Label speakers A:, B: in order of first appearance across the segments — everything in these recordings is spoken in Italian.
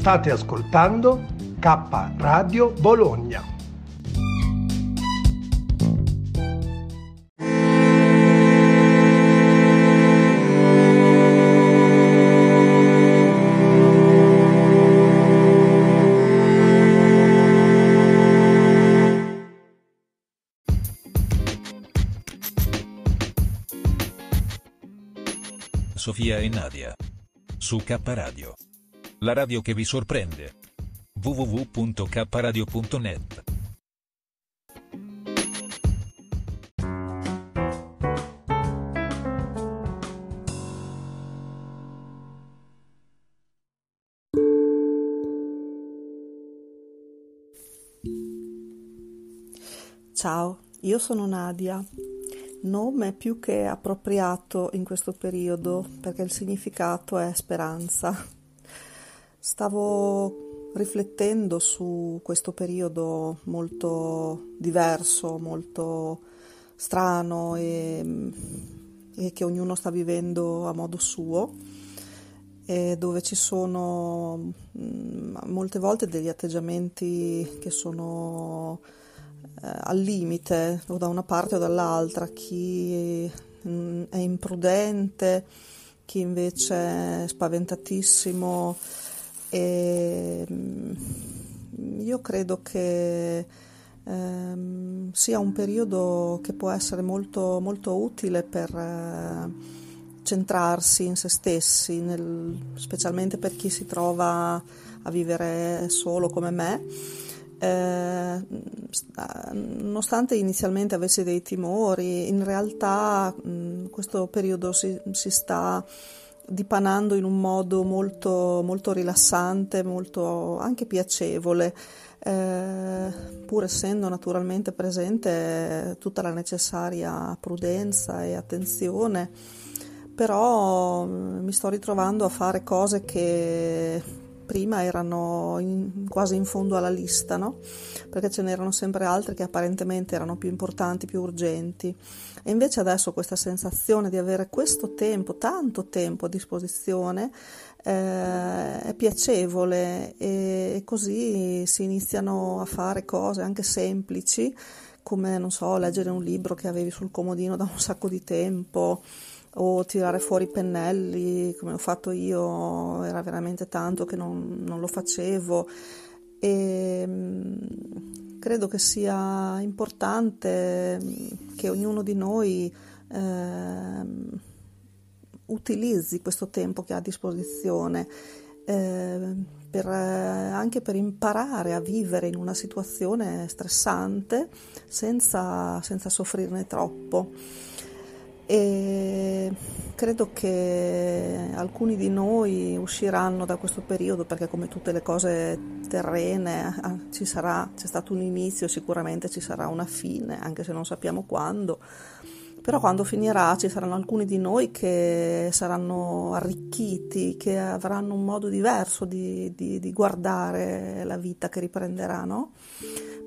A: State ascoltando K Radio Bologna.
B: Sofia e Nadia. Su K Radio. La radio che vi sorprende. www.kradio.net
C: Ciao, io sono Nadia nome più che appropriato in questo periodo perché il significato è speranza. Stavo riflettendo su questo periodo molto diverso, molto strano e, e che ognuno sta vivendo a modo suo dove ci sono mm, molte volte degli atteggiamenti che sono eh, al limite o da una parte o dall'altra, chi mm, è imprudente, chi invece è spaventatissimo e mm, io credo che ehm, sia un periodo che può essere molto, molto utile per eh, centrarsi in se stessi, nel, specialmente per chi si trova a vivere solo come me. Eh, nonostante inizialmente avessi dei timori, in realtà mh, questo periodo si, si, sta dipanando in un modo molto, molto rilassante, molto anche piacevole. Eh, pur essendo naturalmente presente tutta la necessaria prudenza e attenzione, però mi sto ritrovando a fare cose che prima erano in, quasi in fondo alla lista, no? perché ce n'erano sempre altre che apparentemente erano più importanti, più urgenti. E invece adesso questa sensazione di avere questo tempo, tanto tempo a disposizione, eh, è piacevole e, e così si iniziano a fare cose anche semplici come, non so, leggere un libro che avevi sul comodino da un sacco di tempo, o tirare fuori i pennelli come ho fatto io, era veramente tanto che non, non lo facevo. E mm, credo che sia importante mm, che ognuno di noi eh, utilizzi questo tempo che ha a disposizione eh, per, anche per imparare a vivere in una situazione stressante senza, senza soffrirne troppo. E credo che alcuni di noi usciranno da questo periodo perché come tutte le cose terrene ah, ci sarà, c'è stato un inizio, sicuramente ci sarà una fine, anche se non sappiamo quando. Però quando finirà ci saranno alcuni di noi che saranno arricchiti, che avranno un modo diverso di, di, di guardare la vita che riprenderà, no?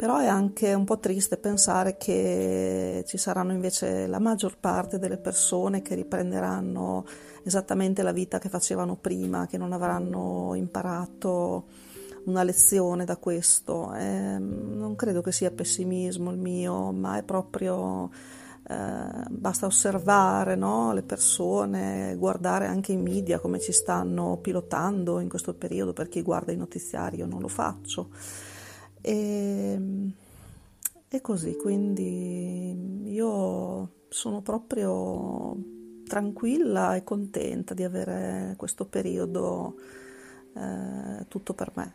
C: Però è anche un po' triste pensare che ci saranno invece la maggior parte delle persone che riprenderanno esattamente la vita che facevano prima, che non avranno imparato una lezione da questo. Eh, non credo che sia pessimismo il mio, ma è proprio eh, basta osservare no? le persone, guardare anche i media come ci stanno pilotando in questo periodo, per chi guarda i notiziari io non lo faccio. E, e così, quindi io sono proprio tranquilla e contenta di avere questo periodo eh, tutto per me.